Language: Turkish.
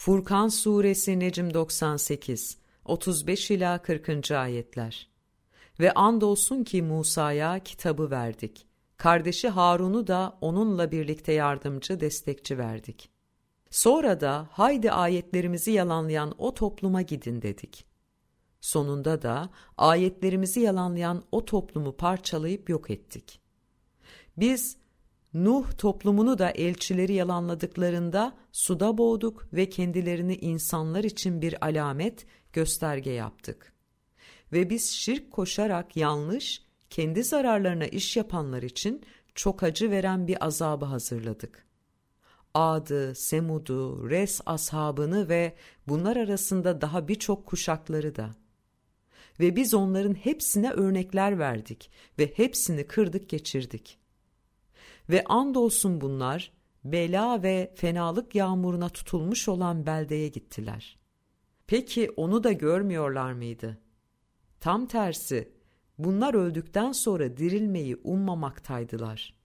Furkan Suresi Necm 98 35 ila 40. ayetler. Ve andolsun ki Musa'ya kitabı verdik. Kardeşi Harun'u da onunla birlikte yardımcı, destekçi verdik. Sonra da haydi ayetlerimizi yalanlayan o topluma gidin dedik. Sonunda da ayetlerimizi yalanlayan o toplumu parçalayıp yok ettik. Biz Nuh toplumunu da elçileri yalanladıklarında suda boğduk ve kendilerini insanlar için bir alamet, gösterge yaptık. Ve biz şirk koşarak yanlış, kendi zararlarına iş yapanlar için çok acı veren bir azabı hazırladık. Ad'ı, Semud'u, Res ashabını ve bunlar arasında daha birçok kuşakları da. Ve biz onların hepsine örnekler verdik ve hepsini kırdık geçirdik. Ve andolsun bunlar bela ve fenalık yağmuruna tutulmuş olan beldeye gittiler. Peki onu da görmüyorlar mıydı? Tam tersi, bunlar öldükten sonra dirilmeyi ummamaktaydılar.